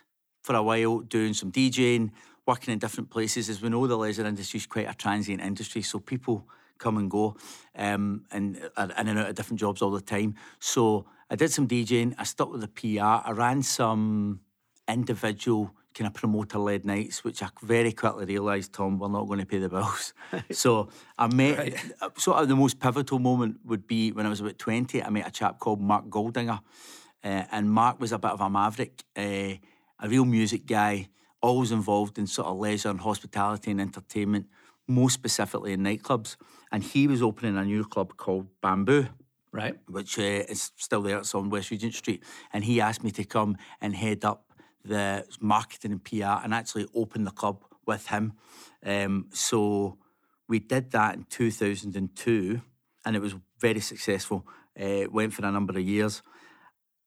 for a while doing some DJing, working in different places. As we know, the leisure industry is quite a transient industry. So, people come and go um, and are in and out of different jobs all the time. So, I did some DJing. I stuck with the PR. I ran some individual kind of promoter led nights, which I very quickly realised, Tom, we're not going to pay the bills. so I met, sort of the most pivotal moment would be when I was about 20, I met a chap called Mark Goldinger. Uh, and Mark was a bit of a maverick, uh, a real music guy, always involved in sort of leisure and hospitality and entertainment, most specifically in nightclubs. And he was opening a new club called Bamboo Right. which uh, is still there. It's on West Regent Street. And he asked me to come and head up the marketing and PR and actually open the club with him. Um, so we did that in 2002 and it was very successful. Uh, went for a number of years.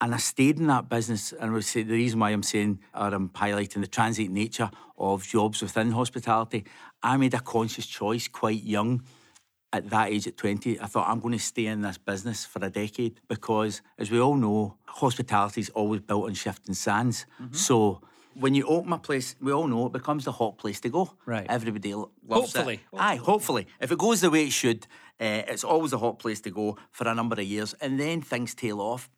And I stayed in that business, and I would say the reason why I'm saying or I'm highlighting the transient nature of jobs within hospitality, I made a conscious choice quite young at that age at 20, I thought I'm going to stay in this business for a decade because, as we all know, hospitality is always built on shifting sands. So when you open a place, we all know it becomes the hot place to go. Right. Everybody lo- loves Hopefully. it. Aye, hopefully. If it goes the way it should, uh, it's always a hot place to go for a number of years. And then things tail off.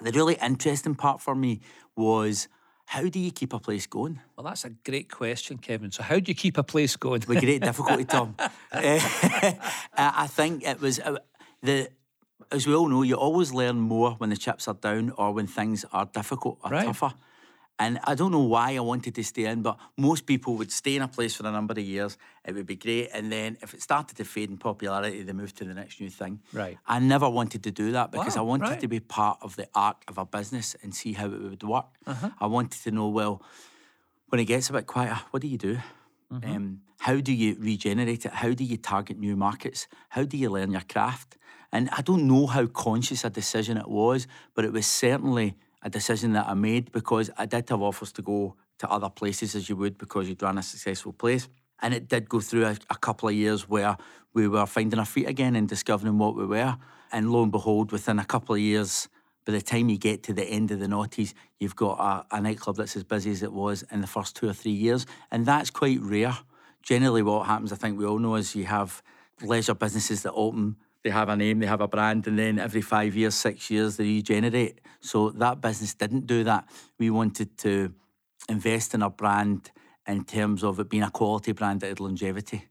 The really interesting part for me was how do you keep a place going? Well, that's a great question, Kevin. So, how do you keep a place going? With great difficulty, Tom. Eh, I think it was uh, the. As we all know, you always learn more when the chips are down or when things are difficult or Right. tougher. And I don't know why I wanted to stay in, but most people would stay in a place for a number of years. It would be great. And then if it started to fade in popularity, they moved to the next new thing. Right. I never wanted to do that because Wow, I wanted right. to be part of the arc of a business and see how it would work. Uh-huh. I wanted to know, well, when it gets a bit quieter, what do you do? Mm-hmm. Um, how do you regenerate it? How do you target new markets? How do you learn your craft? And I don't know how conscious a decision it was, but it was certainly a decision that I made because I did have offers to go to other places as you would because you'd run a successful place. And it did go through a, a couple of years where we were finding our feet again and discovering what we were. And lo and behold, within a couple of years, by the time you get to the end of the noughties, you've got a, a nightclub that's as busy as it was in the first two or three years. And that's quite rare. Generally, what happens, I think we all know, is you have leisure businesses that open, they have a name, they have a brand, and then every five years, six years, they regenerate. So that business didn't do that. We wanted to invest in our brand in terms of it being a quality brand that had longevity.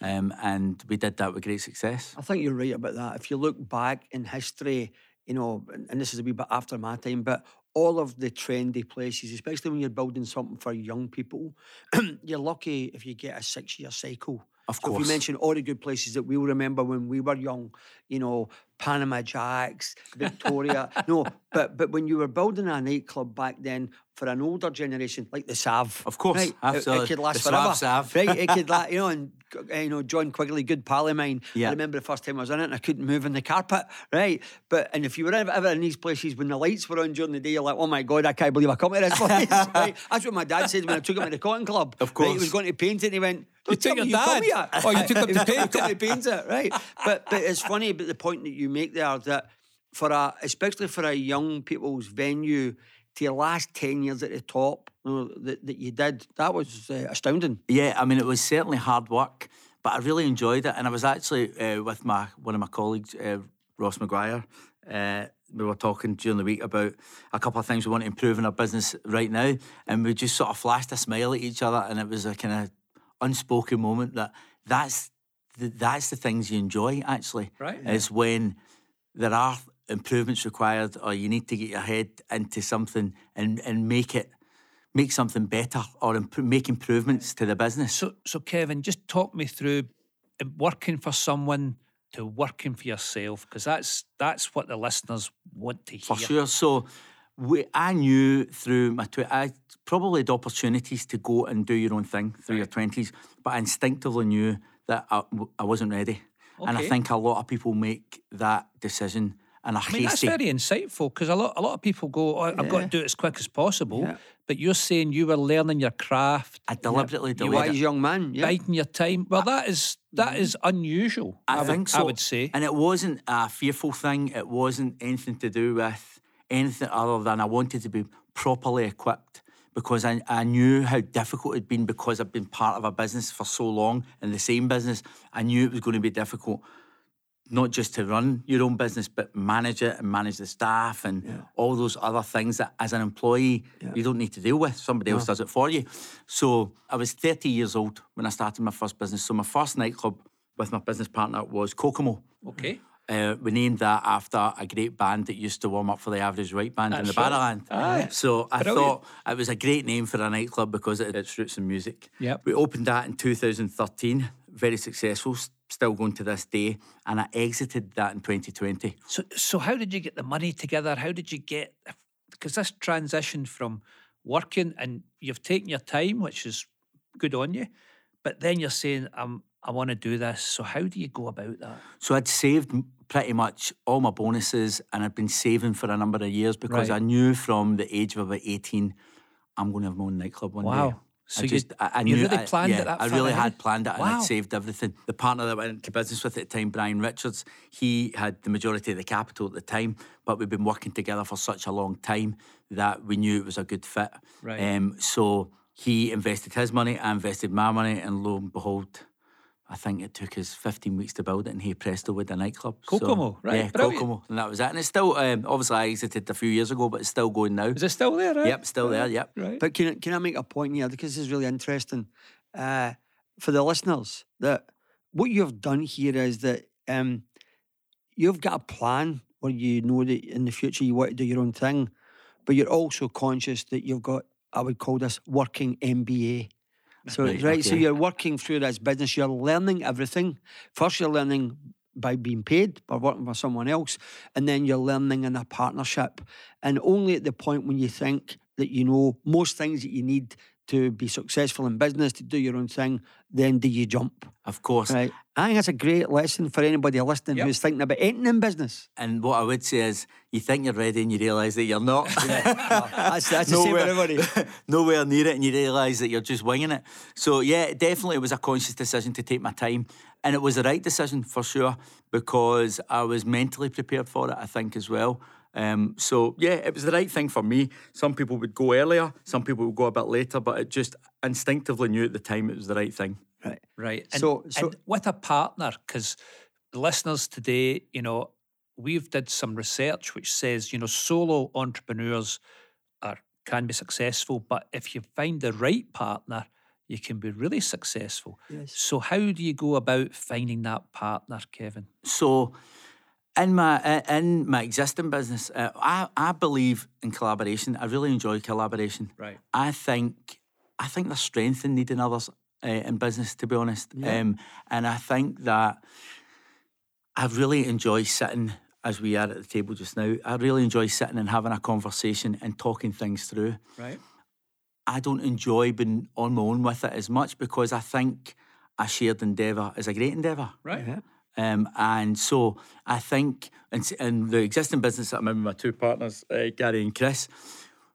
Um, and we did that with great success. I think you're right about that. If you look back in history, you know, and this is a wee bit after my time, but all of the trendy places, especially when you're building something for young people, you're lucky if you get a six year cycle. Of So if course. you mention all the good places that we remember when we were young, you know, Panama Jacks, Victoria. no, but but when you were building a nightclub back then for an older generation, like the Sav, Of course, right? it- It, could last The forever, Sav. right? It could, la- you know, and uh, you know, John Quigley, good pal of mine. Yeah. I remember the first time I was in it and I couldn't move on the carpet, right? But and if you were ever, in these places when the lights were on during the day, you're like, oh my god, I can't believe I come to this place. right? That's what my dad said when I took him to the Cotton Club. Of right? he was going to paint it, and he went. "Don't took me your you dad? Oh, you took him to paint to paint it, right? But but it's funny about the point that you make there that for a especially for a young people's venue to last ten years at the top you know, that, that you did that was uh, astounding. Yeah, I mean, it was certainly hard work, but I really enjoyed it. And I was actually uh, with my one of my colleagues, uh, Ross Maguire. Uh, we were talking during the week about a couple of things we want to improve in our business right now, and we just sort of flashed a smile at each other, and it was a kind of unspoken moment that that's the, that's the things you enjoy actually. Right. Is when there are improvements required, or you need to get your head into something and and make it make something better or imp- make improvements to the business. So, so Kevin, just talk me through uh, working for someone to working for yourself, because that's that's what the listeners want to hear. For sure. So we, I knew through my tw- I probably had opportunities to go and do your own thing through your twenties, but I instinctively knew that I wasn't ready. And I think a lot of people make that decision and are I mean, that's very insightful because a lot, a lot of people go, oh, I've got to do it as quick as possible. Yeah. But you're saying you were learning your craft, I deliberately You delayed wise it. young man, yeah. biding your time. Well, that is that mm-hmm. is unusual. I, would- think so. I would say. And it wasn't a fearful thing. It wasn't anything to do with anything other than I wanted to be properly equipped because I, I knew how difficult it'd been because I'd been part of a business for so long in the same business. I knew it was going to be difficult, not just to run your own business, but manage it and manage the staff and all those other things that as an employee you don't need to deal with. Somebody else does it for you. So I was 30 years old when I started my first business. So my first nightclub with my business partner was Kokomo. Okay. Uh, we named that after a great band that used to warm up for the Average white Band in the That's right. Barrowland. Aye. So I Brilliant. thought it was a great name for a nightclub because it had its roots in music. Yep. We opened that in 2013, very successful, still going to this day, and I exited that in 2020. So, so how did you get the money together? How did you get? Because this transition from working and you've taken your time, which is good on you, but then you're saying, "I'm, I want to do this." So, how do you go about that? So I'd saved pretty much all my bonuses and I'd been saving for a number of years because Right. I knew from the age of about 18, I'm going to have my own nightclub one day. Wow. So I you- just, I, I you knew really I- planned it yeah, that I really had planned it and Wow. I'd saved everything. The partner that I went into business with at the time, Brian Richards, he had the majority of the capital at the time, but we'd been working together for such a long time that we knew it was a good fit. Right. Um, so he invested his money, I invested my money, and lo and behold, I think it took us 15 weeks to build it in Hey Presto with the nightclub. So, Kokomo, right, Yeah, brilliant. Kokomo. And that was it. And it's still, um, obviously, I exited a few years ago, but it's still going now. Is it still there? Right? Yep, still there, yep. Right. But can, I- can I make a point here? Because this is really interesting uh, for the listeners that what you've done here is that um, you've got a plan where you know that in the future you want to do your own thing, but you're also conscious that you've got, I would call this working MBA. So, right, Right, so you're working through this business, you're learning everything. First, you're learning by being paid, by working for someone else, and then you're learning in a partnership. And only at the point when you think that you know most things that you need to be successful in business, to do your own thing, then do you jump. Of course. Right. I think that's a great lesson for anybody listening Yep. who's thinking about entering in business. And what I would say is, you think you're ready and you realise that you're not. That's, that's the same for everybody. nowhere near it, and you realise that you're just winging it. So yeah, definitely it was a conscious decision to take my time, and it was the right decision for sure because I was mentally prepared for it. I think as well. Um, so yeah, it was the right thing for me. Some people would go earlier, some people would go a bit later, but it just instinctively knew at the time it was the right thing. Right. Right. And, So- so- and with a partner, because listeners today, you know, we've did some research which says, you know, solo entrepreneurs are can be successful, but if you find the right partner, you can be really successful. Yes. So how do you go about finding that partner, Kevin? So, in my uh, in my existing business, uh, I I believe in collaboration. I really enjoy collaboration. Right. I think I think there's strength in needing others uh, in business. To be honest, um, and I think that I really enjoy sitting as we are at the table just now. I really enjoy sitting and having a conversation and talking things through. Right. I don't enjoy being on my own with it as much because I think a shared endeavour is a great endeavour. Right. Um, and so I think in, the existing business that I'm in with my two partners, uh, Gary and Chris,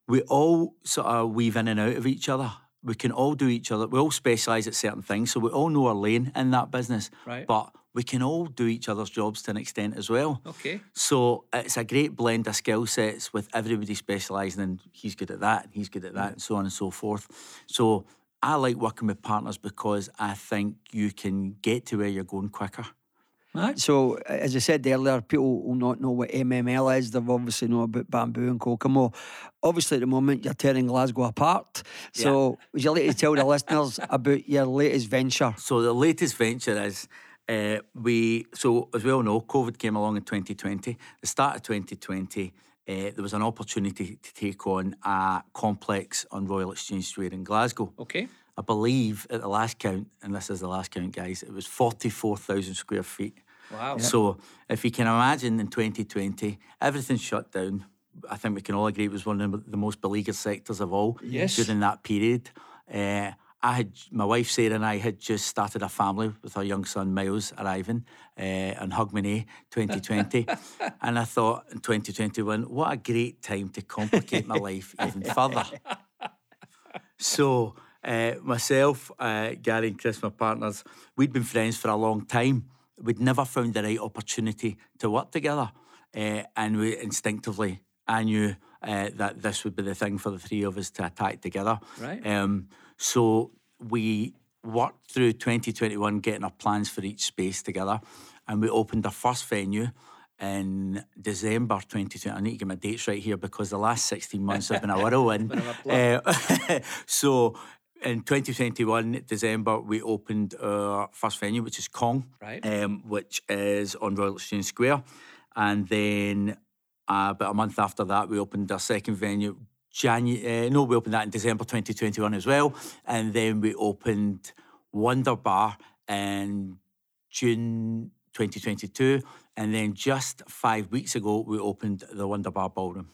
we all sort of weave in and out of each other. We can all do each other. We all specialise at certain things, so we all know our lane in that business. Right. But we can all do each other's jobs to an extent as well. Okay. So it's a great blend of skill sets with everybody specialising in he's good at that and he's good at that and so on and so forth. So I like working with partners because I think you can get to where you're going quicker. Right. So, as I said earlier, people will not know what MML is. They've obviously know about Bamboo and Kokomo. Obviously, at the moment, you're tearing Glasgow apart. So, would you like to tell the listeners about your latest venture? So the latest venture is uh, we. So as we all know, COVID came along in 2020. The start of 2020, uh, there was an opportunity to take on a complex on Royal Exchange Square in Glasgow. Okay. I believe at the last count, and this is the last count, guys, it was 44,000 square feet. Wow. So if you can imagine in 2020, everything shut down. I think we can all agree it was one of the most beleaguered sectors of all Yes. during that period. Uh, I had my wife Sarah and I had just started a family with our young son Miles arriving uh, on Hogmanay 2020, and I thought in 2021, what a great time to complicate my life even further. So uh, myself, uh, Gary and Chris, my partners, we'd been friends for a long time. We'd never found the right opportunity to work together, uh, and we instinctively, I knew uh, that this would be the thing for the three of us to attack together. Right. Um, so we worked through 2021, getting our plans for each space together, and we opened our first venue in December 2020. I need to get my dates right here because the last 16 months have been a whirlwind. Uh, so in 2021, December, we opened our first venue, which is Kong, Right. um, which is on Royal Exchange Square. And then uh, about a month after that, we opened our second venue. January, uh, no, we opened that in December 2021 as well. And then we opened Wonder Bar in June 2022. And then just five weeks ago, we opened the Wonder Bar Ballroom.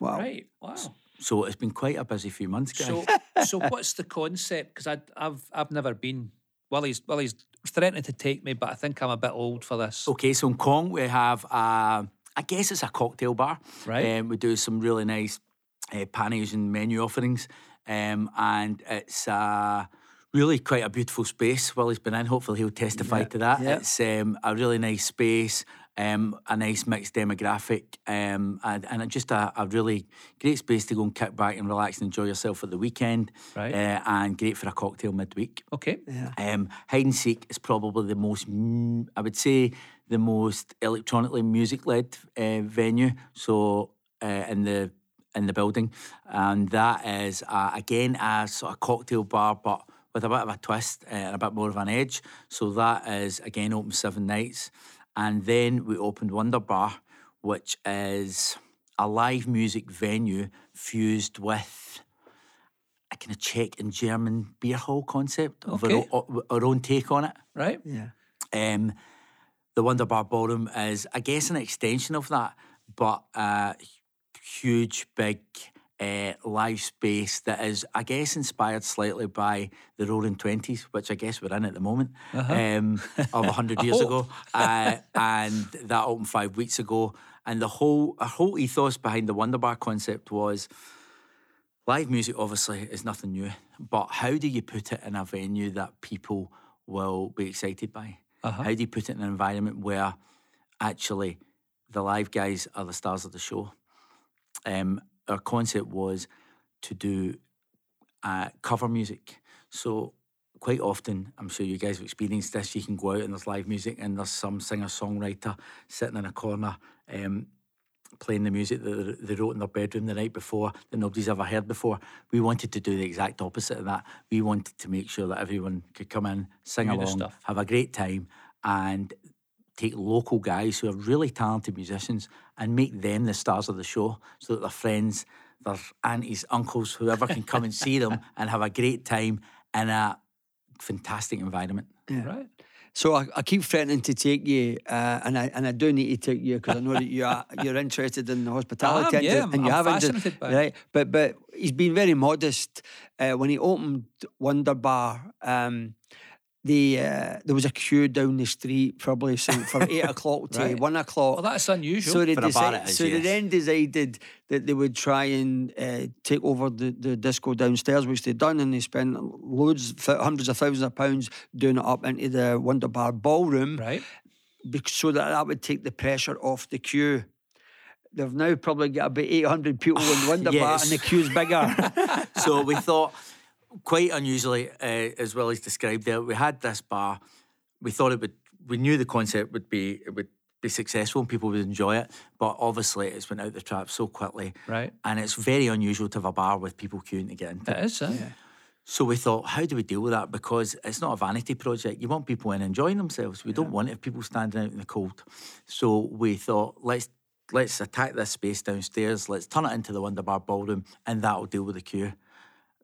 Wow. Right. Wow. So it's been quite a busy few months, guys. So, so what's the concept? Because I've I've never been. Willie's Willie's threatening to take me, but I think I'm a bit old for this. Okay, so in Kong we have, uh, I guess it's a cocktail bar. Right. Um, we do some really nice uh, Asian menu offerings, um, and it's a really quite a beautiful space. Willie's been in. Hopefully, he'll testify to that. yeah. It's um, a really nice space, um, a nice mixed demographic, um, and, and just a, a really great space to go and kick back and relax and enjoy yourself at the weekend. Right. Uh, and great for a cocktail midweek. Okay. Um, hide and seek is probably the most, mm, I would say, the most electronically music led uh, venue. So uh, in the in the building, and that is uh, again a sort of cocktail bar, but with a bit of a twist uh, and a bit more of an edge. So that is again open seven nights, and then we opened Wonder Bar, which is a live music venue fused with a kind of Czech and German beer hall concept of our, Okay. our own take on it. Right. Yeah. Um, the Wonder Bar Ballroom is, I guess, an extension of that, but a huge, big uh, live space that is, I guess, inspired slightly by the Roaring Twenties, which I guess we're in at the moment, um, of hundred years ago, uh, and that opened five weeks ago. And the whole, our whole ethos behind the Wonder Bar concept was live music obviously is nothing new, but how do you put it in a venue that people will be excited by? How do you put it in an environment where actually the live guys are the stars of the show? Um, our concept was to do uh, cover music. So quite often, I'm sure you guys have experienced this. You can go out and there's live music, and there's some singer songwriter sitting in a corner. Um, playing the music that they wrote in their bedroom the night before that nobody's ever heard before. We wanted to do the exact opposite of that. We wanted to make sure that everyone could come in, sing along, have a great time, and take local guys who are really talented musicians and make them the stars of the show so that their friends, their aunties, uncles, whoever can come and see them and have a great time in a fantastic environment. Right. So I, I keep threatening to take you, uh, and I and I do need to take you because I know that you are you're interested in the hospitality am, end yeah, and I'm- you I'm haven't, fascinated by it. right? But but he's been very modest uh, when he opened Wonder Bar. Um, the uh, there was a queue down the street probably some- from eight o'clock to Right. one o'clock. Well, that's unusual. So they, For a bar decide, it is, so they then decided that they would try and uh, take over the, the disco downstairs, which they'd done, and they spent loads, hundreds of thousands of pounds doing it up into the Wonder Bar ballroom, right. so that that would take the pressure off the queue. They've now probably got about 800 people in Wonder Bar, yes. and the queue's bigger. so we thought, quite unusually, uh, as well as described there, we had this bar. We thought it would. We knew the concept would be it would be successful and people would enjoy it. But obviously, it's went out the trap so quickly, Right. And it's very unusual to have a bar with people queuing to get into. It is, eh? So we thought, how do we deal with that? Because it's not a vanity project. You want people in enjoying themselves. We don't want it people standing out in the cold. So we thought, let's let's attack this space downstairs. Let's turn it into the Wonder Bar Ballroom, and that'll deal with the queue.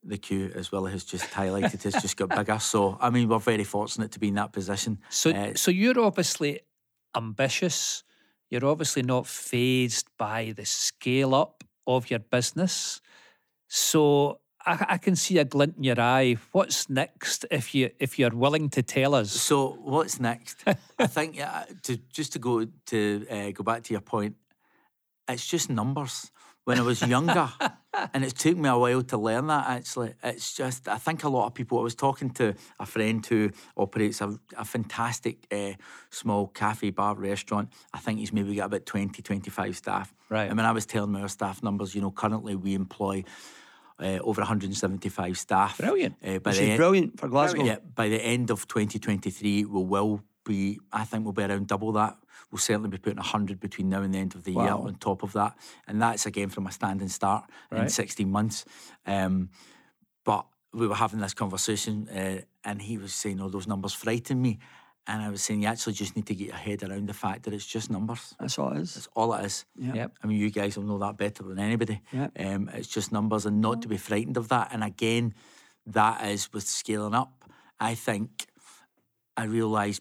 The queue, as well has just highlighted, has just got bigger. So I mean, we're very fortunate to be in that position. So, Uh, so you're obviously ambitious. You're obviously not phased by the scale up of your business. So I, I can see a glint in your eye. What's next if you if you're willing to tell us? So what's next? I think uh, to just to go to uh, go back to your point, it's just numbers. When I was younger, and it took me a while to learn that. Actually, it's just I think a lot of people. I was talking to a friend who operates a, a fantastic uh, small cafe bar restaurant. I think he's maybe got about 20, 25 staff. Right. And when I was telling my staff numbers, you know, currently we employ. Uh, over 175 staff. Brilliant. Uh, by Which the is brilliant for Glasgow. yeah, by the end of 2023, we will be, I think we'll be around double that. We'll certainly be putting 100 between now and the end of the year on top of that. And that's again from a standing start in 16 months. Um, but we were having this conversation uh, and he was saying, oh, those numbers frighten me. And I was saying, you actually just need to get your head around the fact that it's just numbers. That's all it is. That's all it is. Yep. I mean, you guys will know that better than anybody. Yeah. Um, it's just numbers and not to be frightened of that. And again, that is with scaling up. I think I realised,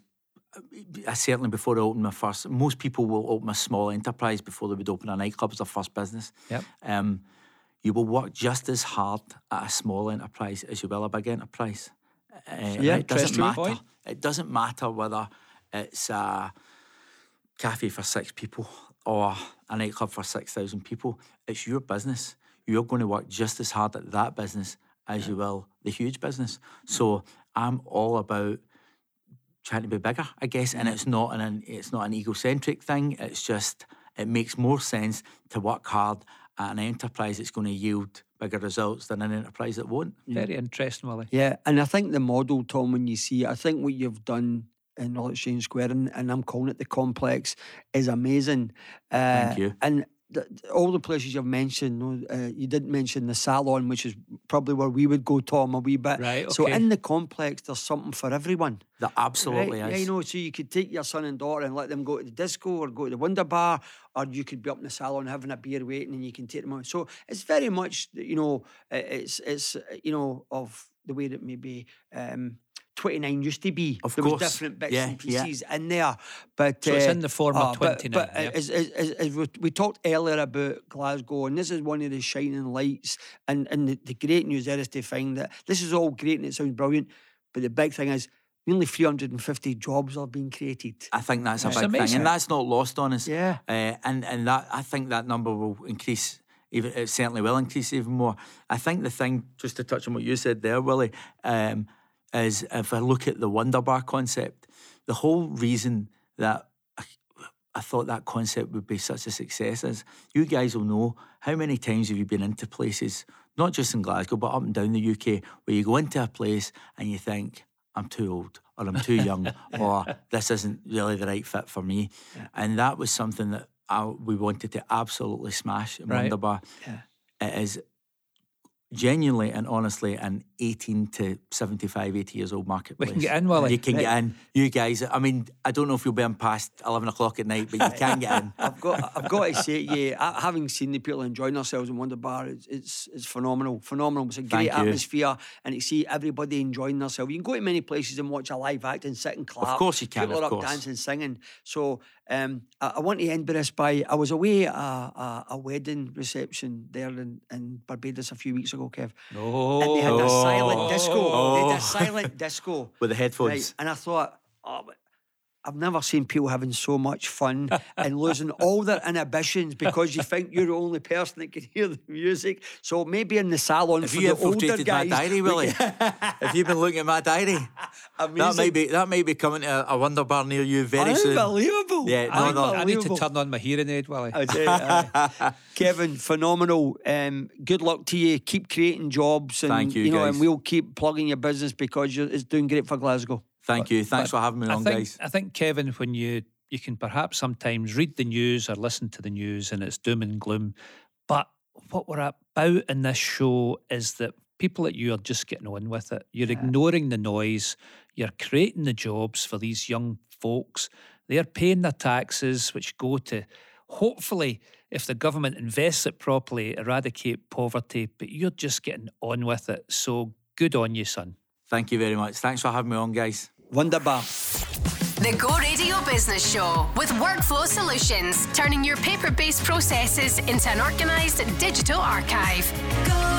I certainly before I opened my first, most people will open a small enterprise before they would open a nightclub as their first business. Yep. Um, you will work just as hard at a small enterprise as you will a big enterprise. Uh, Yeah, it doesn't matter. point. It doesn't matter whether it's a cafe for six people or a nightclub for 6,000 people. It's your business. You're going to work just as hard at that business as you will the huge business. So I'm all about trying to be bigger, I guess, and it's not an it's not an egocentric thing. It's just it makes more sense to work hard at an enterprise that's going to yield bigger results than an enterprise that won't. Very interesting, Willie. Yeah, and I think the model, Tom, when you see it, I think what you've done in Royal Exchange Square, and, and I'm calling it the complex, is amazing. Uh, Thank you. And all the places you've mentioned, uh, you didn't mention the salon, which is probably where we would go, Tom, a wee bit. Right, So in the complex, there's something for everyone. There absolutely right? is. Yeah, you know, so you could take your son and daughter and let them go to the disco or go to the Wonder Bar, or you could be up in the salon having a beer waiting and you can take them out. So it's very much, you know, it's, it's you know, of the way that maybe um, 29 used to be. Of there course. was different bits Yeah, and yeah. pieces in there. But, So it's uh, in the form of uh, 29, But, yeah. as, as, as, we, talked earlier about Glasgow, and this is one of the shining lights. And, and the, the great news there is to find that this is all great and it sounds brilliant. But the big thing is, nearly 350 jobs are being created. I think that's a It's big thing, and that's not lost on us. Yeah. uh, and and that I think that number will increase. Even it certainly will increase even more. I think the thing, just to touch on what you said there, Willie, um, is if I look at the Wonder Bar concept, the whole reason that I, I thought that concept would be such a success is you guys will know how many times have you been into places, not just in Glasgow, but up and down the UK, where you go into a place and you think, I'm too old or I'm too young or this isn't really the right fit for me. And that was something that I, we wanted to absolutely smash in Right. Wonderbar. It is genuinely and honestly an 18 to 75, 80 years old marketplace. We can get in, Willie. You can get in. You guys, I mean, I don't know if you'll be in past 11 o'clock at night, but you can get in. I've got, I've got to say, yeah, having seen the people enjoying themselves in Wonder Bar, it's, it's, it's phenomenal, phenomenal. It's a great Thank you. atmosphere, and to see everybody enjoying themselves. You can go to many places and watch a live act and sit and clap. Of course you can, People of are up dancing, singing. So um, I, I want to end with this by I was away at a, a, a wedding reception there in, in Barbados a few weeks ago, Kev. Oh, And they had a silent Oh. disco. Oh. They had Oh. a silent disco. With the headphones. Right. And I thought, oh, but I've never seen people having so much fun and losing all their inhibitions because you think you're the only person that can hear the music. So maybe in the salon Have for you the older infiltrated my guys. diary, we Willie? can- Have you been looking at my diary? That Amazing. might be that might be coming to a, a Wonder Bar near you very soon. Unbelievable. Yeah, no, no. I need to turn on my hearing aid, Willie. I tell you. Kevin, phenomenal. Um, good luck to you. Keep creating jobs, and Thank you, know, and we'll keep plugging your business because you're, it's doing great for Glasgow. Thank you. Thanks for having me I on, think, guys. I think, Kevin, when you you can perhaps sometimes read the news or listen to the news and it's doom and gloom, but what we're about in this show is that people like you are just getting on with it. You're ignoring the noise. You're creating the jobs for these young folks. They're paying their taxes, which go to hopefully, if the government invests it properly, eradicate poverty. But you're just getting on with it. So good on you, son. Thank you very much. Thanks for having me on, guys. Wunderbar. The Go Radio Business Show with Workflow Solutions, turning your paper based processes into an organised digital archive. Go